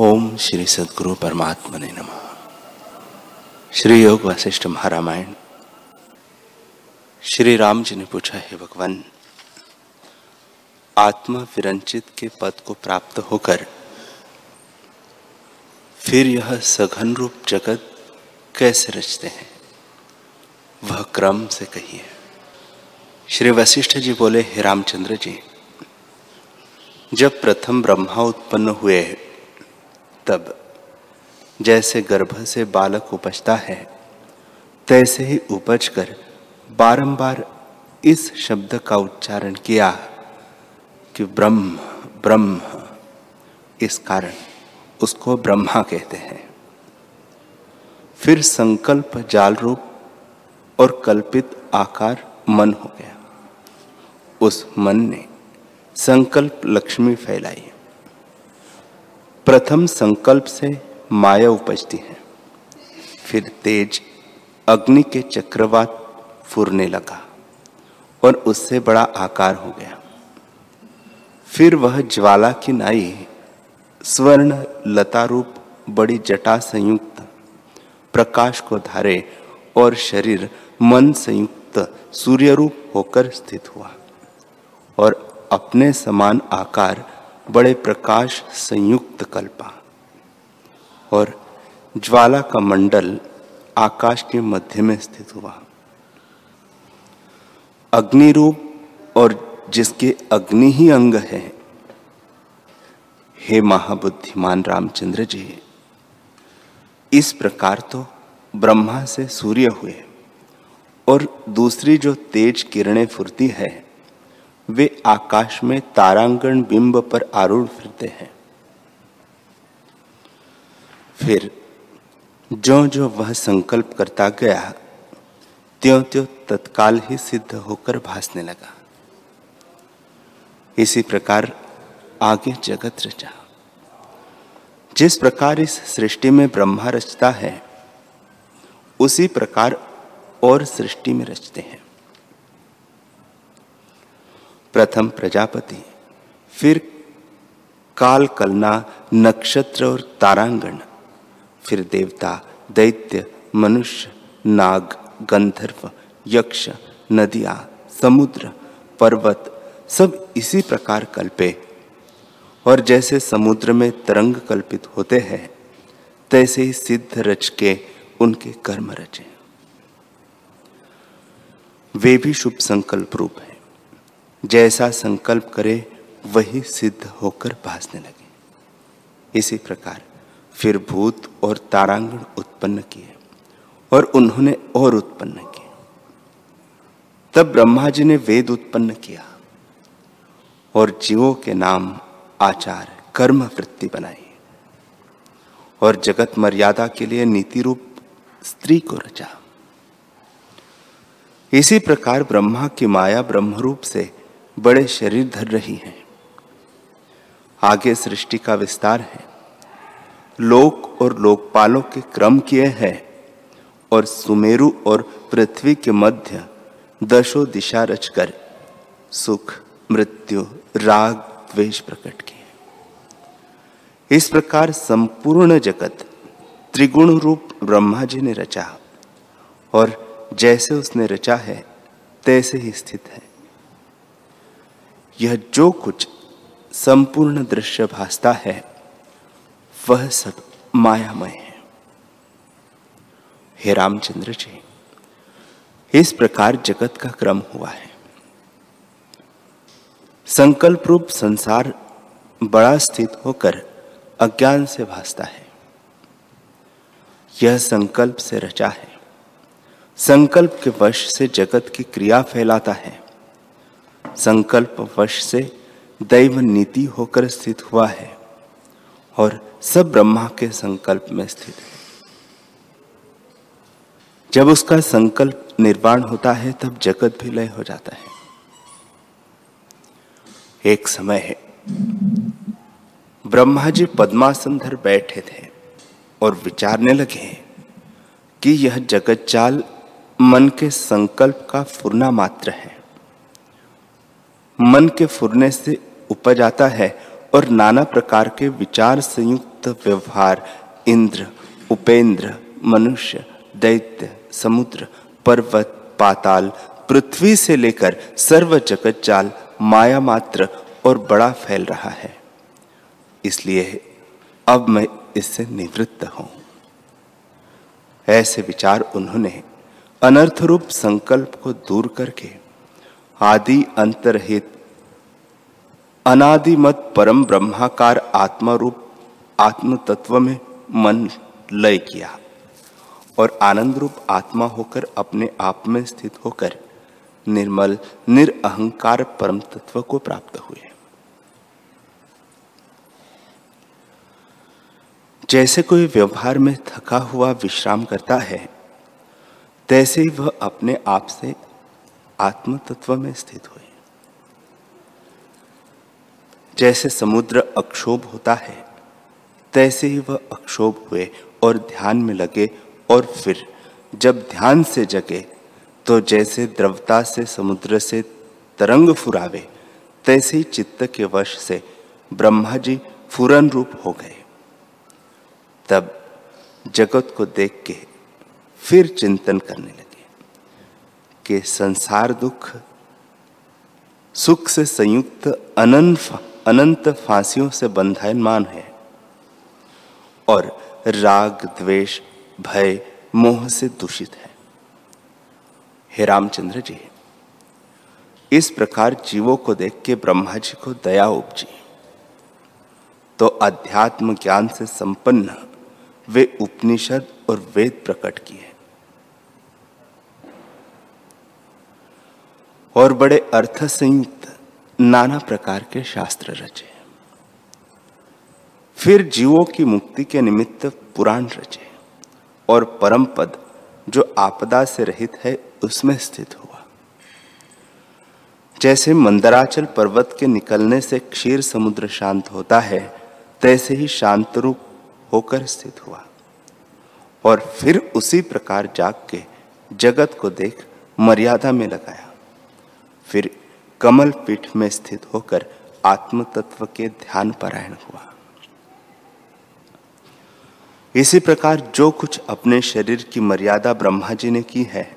ओम श्री सदगुरु परमात्मा ने नम। श्री योग वशिष्ठ महारामायण। श्री राम जी ने पूछा, हे भगवान, आत्मा विरंचित के पद को प्राप्त होकर फिर यह सघन रूप जगत कैसे रचते हैं? वह क्रम से कहिए। श्री वशिष्ठ जी बोले, हे रामचंद्र जी, जब प्रथम ब्रह्मा उत्पन्न हुए तब जैसे गर्भ से बालक उपजता है, तैसे ही उपज कर बारंबार इस शब्द का उच्चारण किया कि ब्रह्म ब्रह्म, इस कारण उसको ब्रह्मा कहते हैं। फिर संकल्प जाल रूप और कल्पित आकार मन हो गया। उस मन ने संकल्प लक्ष्मी फैलाई। प्रथम संकल्प से माया उपजती है। फिर तेज अग्नि के चक्रवात फुरने लगा और उससे बड़ा आकार हो गया। फिर वह ज्वाला की नाई, स्वर्ण लता रूप बड़ी जटा संयुक्त प्रकाश को धारे और शरीर मन संयुक्त सूर्य रूप होकर स्थित हुआ और अपने समान आकार बड़े प्रकाश संयुक्त कल्पा और ज्वाला का मंडल आकाश के मध्य में स्थित हुआ। अग्नि रूप और जिसके अग्नि ही अंग है, हे महाबुद्धिमान रामचंद्र जी, इस प्रकार तो ब्रह्मा से सूर्य हुए और दूसरी जो तेज किरणें फुरती है वे आकाश में तारांगण बिंब पर आरूढ़ फिरते हैं। फिर जो जो वह संकल्प करता गया त्यों त्यों तत्काल ही सिद्ध होकर भासने लगा। इसी प्रकार आगे जगत रचा। जिस प्रकार इस सृष्टि में ब्रह्मा रचता है, उसी प्रकार और सृष्टि में रचते हैं। प्रथम प्रजापति, फिर काल कलना नक्षत्र और तारांगण, फिर देवता, दैत्य, मनुष्य, नाग, गंधर्व, यक्ष, नदियाँ, समुद्र, पर्वत, सब इसी प्रकार कल्पे। और जैसे समुद्र में तरंग कल्पित होते हैं, तैसे ही सिद्ध रच के उनके कर्म रचे। वे भी शुभ संकल्प रूप है। जैसा संकल्प करे, वही सिद्ध होकर भासने लगे। इसी प्रकार फिर भूत और तारांगण उत्पन्न किए और उन्होंने और उत्पन्न किए। तब ब्रह्मा जी ने वेद उत्पन्न किया और जीवों के नाम आचार कर्म वृत्ति बनाई और जगत मर्यादा के लिए नीति रूप स्त्री को रचा। इसी प्रकार ब्रह्मा की माया ब्रह्मरूप से बड़े शरीर धर रही हैं। आगे सृष्टि का विस्तार है। लोक और लोकपालों के क्रम किए हैं और सुमेरु और पृथ्वी के मध्य दशो दिशा रचकर सुख, मृत्यु, राग, द्वेष प्रकट किए। इस प्रकार संपूर्ण जगत त्रिगुण रूप ब्रह्मा जी ने रचा और जैसे उसने रचा है, तैसे ही स्थित है। यह जो कुछ संपूर्ण दृश्य भासता है, वह सब मायामय है। हे रामचंद्र जी, इस प्रकार जगत का क्रम हुआ है। संकल्प रूप संसार बड़ा स्थित होकर अज्ञान से भासता है। यह संकल्प से रचा है। संकल्प के वश से जगत की क्रिया फैलाता है। संकल्प वश से दैव नीति होकर स्थित हुआ है और सब ब्रह्मा के संकल्प में स्थित है। जब उसका संकल्प निर्वाण होता है, तब जगत भी लय हो जाता है। एक समय है ब्रह्मा जी पद्मासन धर बैठे थे और विचारने लगे कि यह जगत चाल मन के संकल्प का फुरना मात्र है। मन के फुरने से उपज आता है और नाना प्रकार के विचार संयुक्त व्यवहार, इंद्र, उपेंद्र, मनुष्य, दैत्य, समुद्र, पर्वत, पाताल, पृथ्वी से लेकर सर्व जगत जाल, माया मात्र और बड़ा फैल रहा है। इसलिए अब मैं इससे निवृत्त हूँ। ऐसे विचार उन्होंने अनर्थ रूप संकल्प को दूर करके आदि अंतरहित अनादिमत परम ब्रह्माकार आत्मा रूप आत्म तत्व में मन लय किया और आनंद रूप आत्मा होकर अपने आप में स्थित होकर निर्मल, निरअहंकार परम तत्व को प्राप्त हुए। जैसे कोई व्यवहार में थका हुआ विश्राम करता है, तैसे ही वह अपने आप से आत्म तत्व में स्थित हुए जैसे समुद्र अक्षोभ होता है, तैसे ही वह अक्षोभ हुए और ध्यान में लगे और फिर जब ध्यान से जगे तो जैसे द्रवता से समुद्र से तरंग फुरावे, तैसे ही चित्त के वश से ब्रह्मा जी फुरन रूप हो गए। तब जगत को देख के फिर चिंतन करने लगे कि संसार दुख, सुख से संयुक्त अनंत अनंत फांसियों से बंधायमान है। और राग, द्वेष, भय, मोह से दूषित है। हे रामचंद्र जी, इस प्रकार जीवों को देख के ब्रह्मा जी को दया उपजी। तो अध्यात्म ज्ञान से संपन्न वे उपनिषद और वेद प्रकट किए। और बड़े अर्थ संयुक्त नाना प्रकार के शास्त्र रचे फिर जीवों की मुक्ति के निमित्त पुराण रचे और परम पद जो आपदा से रहित है, उसमें स्थित हुआ। जैसे मंदराचल पर्वत के निकलने से क्षीर समुद्र शांत होता है, तैसे ही शांत रूप होकर स्थित हुआ। और फिर उसी प्रकार जाग के जगत को देख मर्यादा में लगाया। फिर कमल पीठ में स्थित होकर आत्म तत्व के ध्यान परायण हुआ। इसी प्रकार जो कुछ अपने शरीर की मर्यादा ब्रह्मा जी ने की है,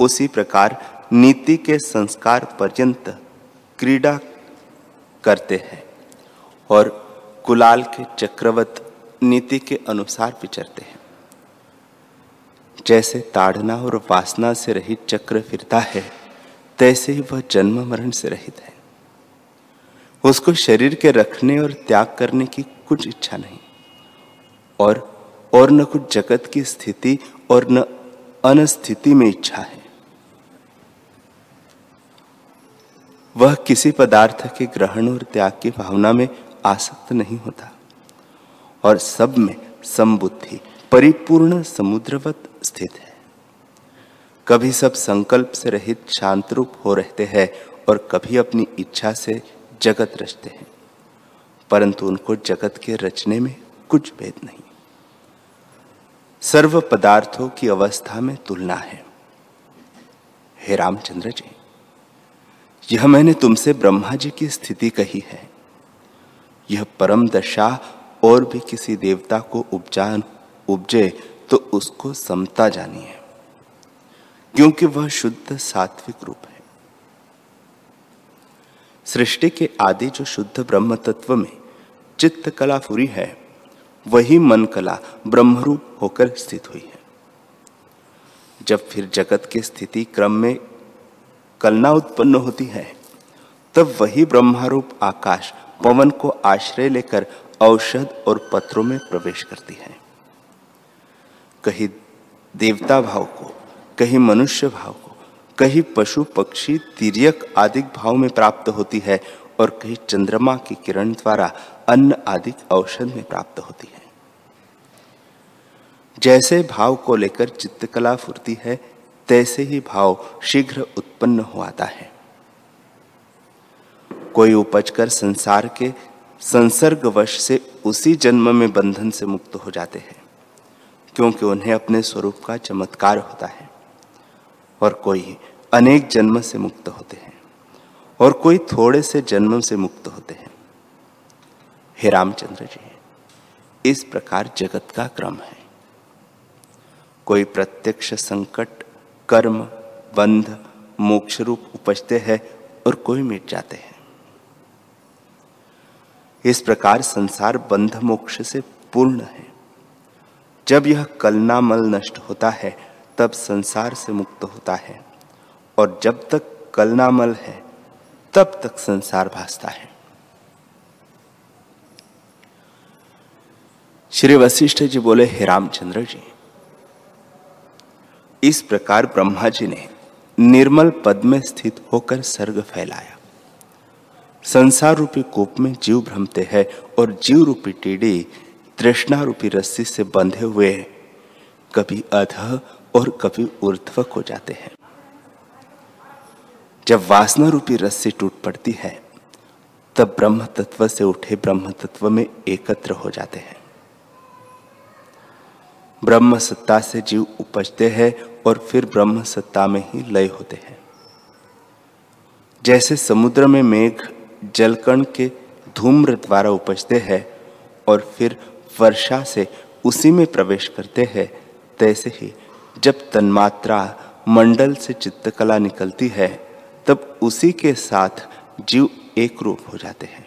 उसी प्रकार नीति के संस्कार पर्यंत क्रीड़ा करते हैं और कुलाल के चक्रवत नीति के अनुसार विचरते हैं। जैसे ताड़ना और वासना से रहित चक्र फिरता है तैसे ही वह जन्म मरण से रहित है। उसको शरीर के रखने और त्याग करने की कुछ इच्छा नहीं और और न कुछ जगत की स्थिति और न अनस्थिति में इच्छा है। वह किसी पदार्थ के ग्रहण और त्याग की भावना में आसक्त नहीं होता और सब में संबुद्धि परिपूर्ण समुद्रवत स्थित है। कभी सब संकल्प से रहित शांत रूप हो रहते हैं और कभी अपनी इच्छा से जगत रचते हैं। परंतु उनको जगत के रचने में कुछ भेद नहीं। सर्व पदार्थों की अवस्था में तुलना है। हे रामचंद्र जी, यह मैंने तुमसे ब्रह्मा जी की स्थिति कही है। यह परम दशा और भी किसी देवता को उपजान, उपजे तो उसको समता जानिए क्योंकि वह शुद्ध सात्विक रूप है। सृष्टि के आदि जो शुद्ध ब्रह्म तत्व में चित्त कला फुरी है, वही मन कला ब्रह्मरूप होकर स्थित हुई है। जब फिर जगत की स्थिति क्रम में कलना उत्पन्न होती है, तब वही ब्रह्मारूप आकाश पवन को आश्रय लेकर औषध और पत्रों में प्रवेश करती है। कहीं देवता भाव को कहीं मनुष्य भाव को, कहीं पशु, पक्षी, तिरक आदि भाव में प्राप्त होती है और कहीं चंद्रमा की किरण द्वारा अन्न आदि औषध में प्राप्त होती है। जैसे भाव को लेकर चित्तकला फुरती है, तैसे ही भाव शीघ्र उत्पन्न हो आता है। कोई उपज कर संसार के संसर्गवश से उसी जन्म में बंधन से मुक्त हो जाते हैं, क्योंकि उन्हें अपने स्वरूप का चमत्कार होता है। और कोई अनेक जन्म से मुक्त होते हैं और कोई थोड़े से जन्म से मुक्त होते हैं। हे रामचंद्र जी, इस प्रकार जगत का क्रम है। कोई प्रत्यक्ष संकट, कर्म, बंध मोक्ष रूप उपजते हैं और कोई मिट जाते हैं। इस प्रकार संसार बंध मोक्ष से पूर्ण है। जब यह कलनामल नष्ट होता है तब संसार से मुक्त होता है और जब तक कलनामल है, तब तक संसार भासता है। श्री वशिष्ठ जी बोले, हे रामचंद्र जी, इस प्रकार ब्रह्मा जी ने निर्मल पद में स्थित होकर सर्ग फैलाया। संसार रूपी कूप में जीव भ्रमते हैं और जीव रूपी टीडी तृष्णा रूपी रस्सी से बंधे हुए कभी अध और कभी ऊर्ध्वक हो जाते हैं। जब वासना रूपी रस्सी टूट पड़ती है, तब ब्रह्म तत्व से उठे ब्रह्म तत्व में एकत्र हो जाते हैं। ब्रह्म सत्ता से जीव उपजते हैं और फिर ब्रह्म सत्ता में ही लय होते हैं। जैसे समुद्र में मेघ जलकण के धूम्र द्वारा उपजते हैं और फिर वर्षा से उसी में प्रवेश करते हैं, तैसे ही जब तन्मात्रा मंडल से चित्तकला निकलती है, तब उसी के साथ जीव एक रूप हो जाते हैं।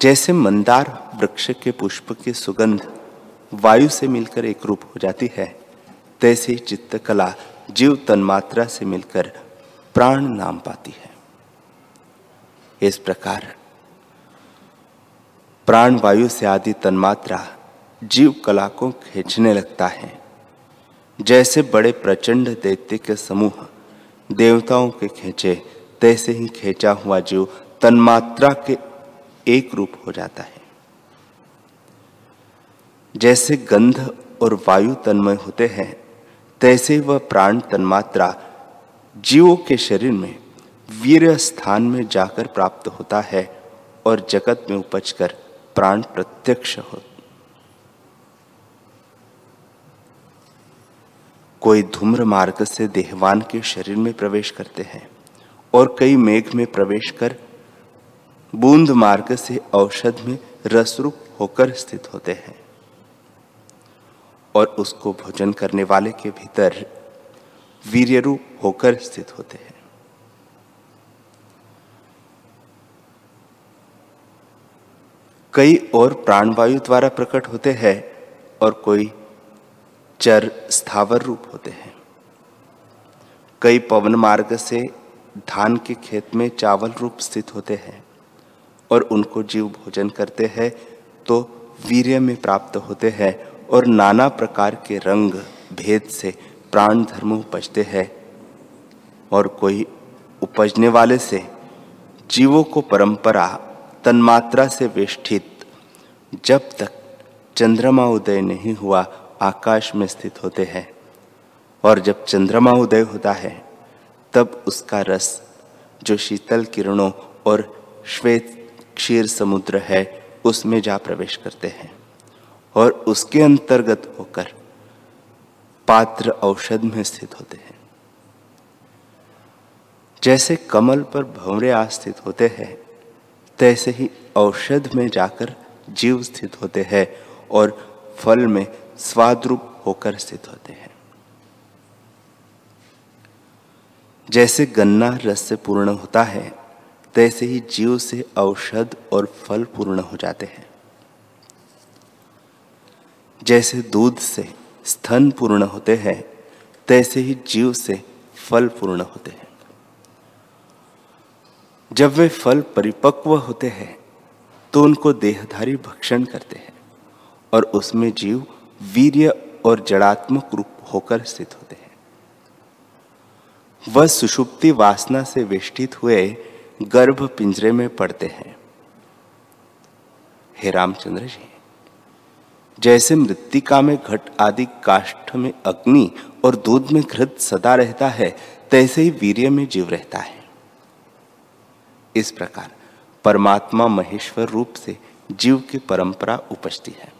जैसे मंदार वृक्ष के पुष्प की सुगंध वायु से मिलकर एक रूप हो जाती है, तैसे चित्तकला जीव तन्मात्रा से मिलकर प्राण नाम पाती है। इस प्रकार प्राण वायु से आदि तन्मात्रा जीव कला को खींचने लगता है। जैसे बड़े प्रचंड दैत्य के समूह देवताओं के खींचे, तैसे ही खींचा हुआ जीव तन्मात्रा के एक रूप हो जाता है। जैसे गंध और वायु तन्मय होते हैं, तैसे वह प्राण तन्मात्रा जीवों के शरीर में वीर स्थान में जाकर प्राप्त होता है और जगत में उपजकर प्राण प्रत्यक्ष हो। कोई धूम्र मार्ग से देहवान के शरीर में प्रवेश करते हैं और कई मेघ में प्रवेश कर बूंद मार्ग से औषध में रसरूप होकर स्थित होते हैं और उसको भोजन करने वाले के भीतर वीर्य रूप होकर स्थित होते हैं। कई और प्राणवायु द्वारा प्रकट होते हैं और कोई चर स्थावर रूप होते हैं। कई पवन मार्ग से धान के खेत में चावल रूप स्थित होते हैं और उनको जीव भोजन करते हैं तो वीर्य में प्राप्त होते हैं और नाना प्रकार के रंग, भेद से प्राण धर्म उपजते हैं। और कोई उपजने वाले से जीवों को परंपरा, तन्मात्रा से वेष्ठित जब तक चंद्रमा उदय नहीं हुआ आकाश में स्थित होते हैं। और जब चंद्रमा उदय होता है, तब उसका रस, जो शीतल किरणों और श्वेत क्षीर समुद्र है, उसमें जा प्रवेश करते हैं। और उसके अंतर्गत होकर पात्र औषध में स्थित होते हैं। जैसे कमल पर भंवरे आस्थित होते हैं, तैसे ही औषध में जाकर जीव स्थित होते हैं और फल में स्वादरूप होकर स्थित होते हैं। जैसे गन्ना रस से पूर्ण होता है, तैसे ही जीव से औषध और फल पूर्ण हो जाते हैं। जैसे दूध से स्तन पूर्ण होते हैं, तैसे ही जीव से फल पूर्ण होते हैं। जब वे फल परिपक्व होते हैं तो उनको देहधारी भक्षण करते हैं और उसमें जीव वीर्य और जड़ात्मक रूप होकर स्थित होते हैं। वह सुषुप्ति वासना से वेष्टित हुए गर्भ पिंजरे में पड़ते हैं। हे रामचंद्र जी, जैसे मृतिका में घट आदि काष्ठ में अग्नि और दूध में घृत सदा रहता है, तैसे ही वीर्य में जीव रहता है। इस प्रकार परमात्मा महेश्वर रूप से जीव की परंपरा उपजती है।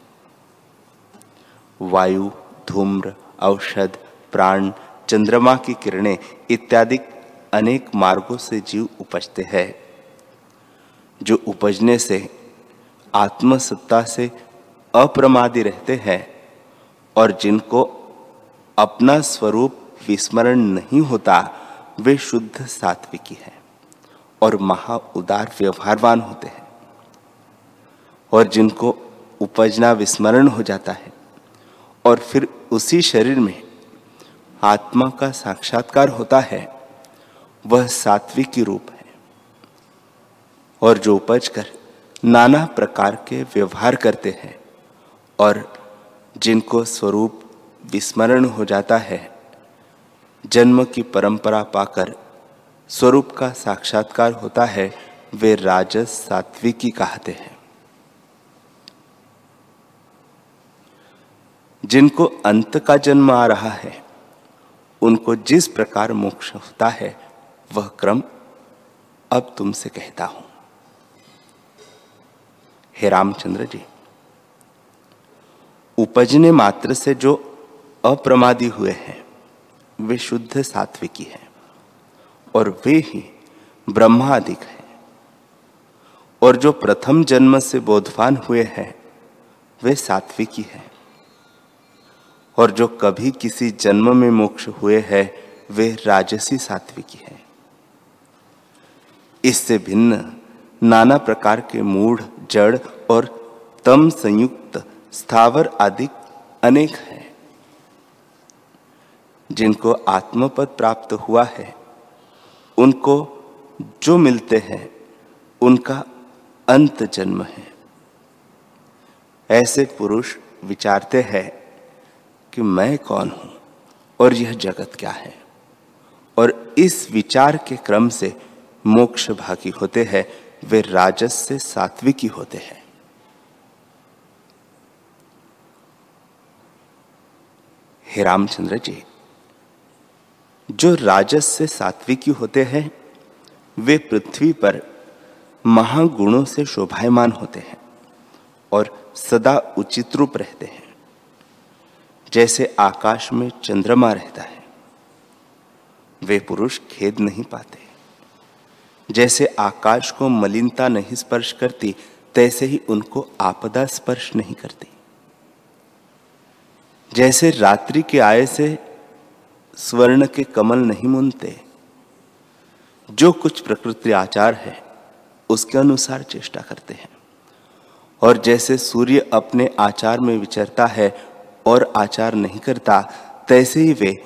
वायु, धूम्र, औषध, प्राण, चंद्रमा की किरणें इत्यादि अनेक मार्गों से जीव उपजते हैं, जो उपजने से, आत्मसत्ता से अप्रमादी रहते हैं और जिनको अपना स्वरूप विस्मरण नहीं होता, वे शुद्ध सात्विकी हैं और महा उदार व्यवहारवान होते हैं और जिनको उपजना विस्मरण हो जाता है और फिर उसी शरीर में आत्मा का साक्षात्कार होता है, वह सात्विकी रूप है। और जो उपज कर नाना प्रकार के व्यवहार करते हैं और जिनको स्वरूप विस्मरण हो जाता है, जन्म की परंपरा पाकर स्वरूप का साक्षात्कार होता है, वे राजस सात्विकी कहते हैं। जिनको अंत का जन्म आ रहा है, उनको जिस प्रकार मोक्ष होता है, वह क्रम अब तुमसे कहता हूँ। हे रामचंद्र जी, उपजने मात्र से जो अप्रमादी हुए हैं, वे शुद्ध सात्विकी हैं और वे ही ब्रह्मादिक हैं। और जो प्रथम जन्म से बोधवान हुए हैं, वे सात्विकी हैं। और जो कभी किसी जन्म में मोक्ष हुए हैं, वे राजसी सात्विकी हैं। इससे भिन्न नाना प्रकार के मूढ़, जड़ और तम संयुक्त स्थावर आदि अनेक हैं, जिनको आत्मपद प्राप्त हुआ है। उनको जो मिलते हैं, उनका अंत जन्म है। ऐसे पुरुष विचारते हैं कि मैं कौन हूँ और यह जगत क्या है? और इस विचार के क्रम से मोक्ष भागी होते हैं, वे राजस से सात्विकी होते हैं। हे रामचंद्र जी, जो राजस से सात्विकी होते हैं, वे पृथ्वी पर महागुणों से शोभायमान होते हैं और सदा उचित रूप रहते हैं। जैसे आकाश में चंद्रमा रहता है, वे पुरुष खेद नहीं पाते। जैसे आकाश को मलिनता नहीं स्पर्श करती, तैसे ही उनको आपदा स्पर्श नहीं करती। जैसे रात्रि के आय से स्वर्ण के कमल नहीं मुनते, जो कुछ प्रकृति आचार है, उसके अनुसार चेष्टा करते हैं। और जैसे सूर्य अपने आचार में विचरता है और आचार नहीं करता, तैसे ही वे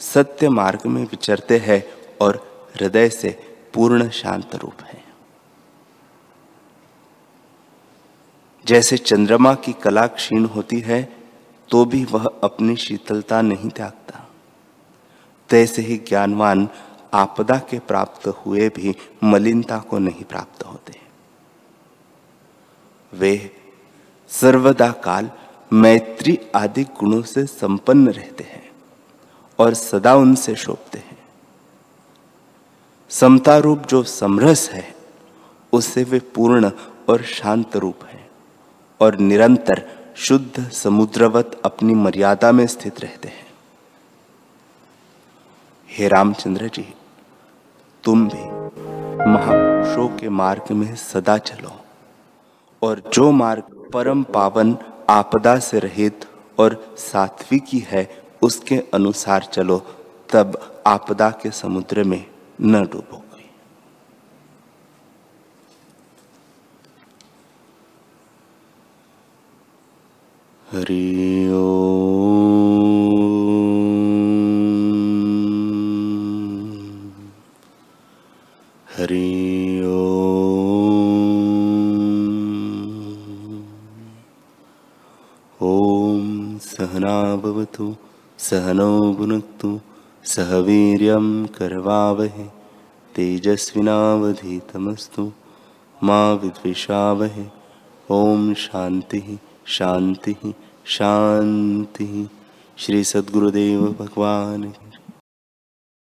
सत्य मार्ग में विचरते हैं और हृदय से पूर्ण शांत रूप है। जैसे चंद्रमा की कला क्षीण होती है तो भी वह अपनी शीतलता नहीं त्यागता। तैसे ही ज्ञानवान आपदा के प्राप्त हुए भी मलिनता को नहीं प्राप्त होते। वे सर्वदा काल मैत्री आदि गुणों से संपन्न रहते हैं और सदा उनसे शोभते हैं। समता रूप जो समरस है उससे वे पूर्ण और शांत रूप है और निरंतर शुद्ध समुद्रवत अपनी मर्यादा में स्थित रहते हैं। हे रामचंद्र जी, तुम भी महापुरुषों के मार्ग में सदा चलो और जो मार्ग परम पावन आपदा से रहित और सात्वी की है, उसके अनुसार चलो, तब आपदा के समुद्र में न डूबो हरि हरि सहनावतु सहनौ भुनक्तु, सह वीर्यं करवावहे, तेजस्विनावधीतमस्तु, मा विद्विषावहे ओम शांति शांति शांति श्री सद्गुरुदेव भगवान।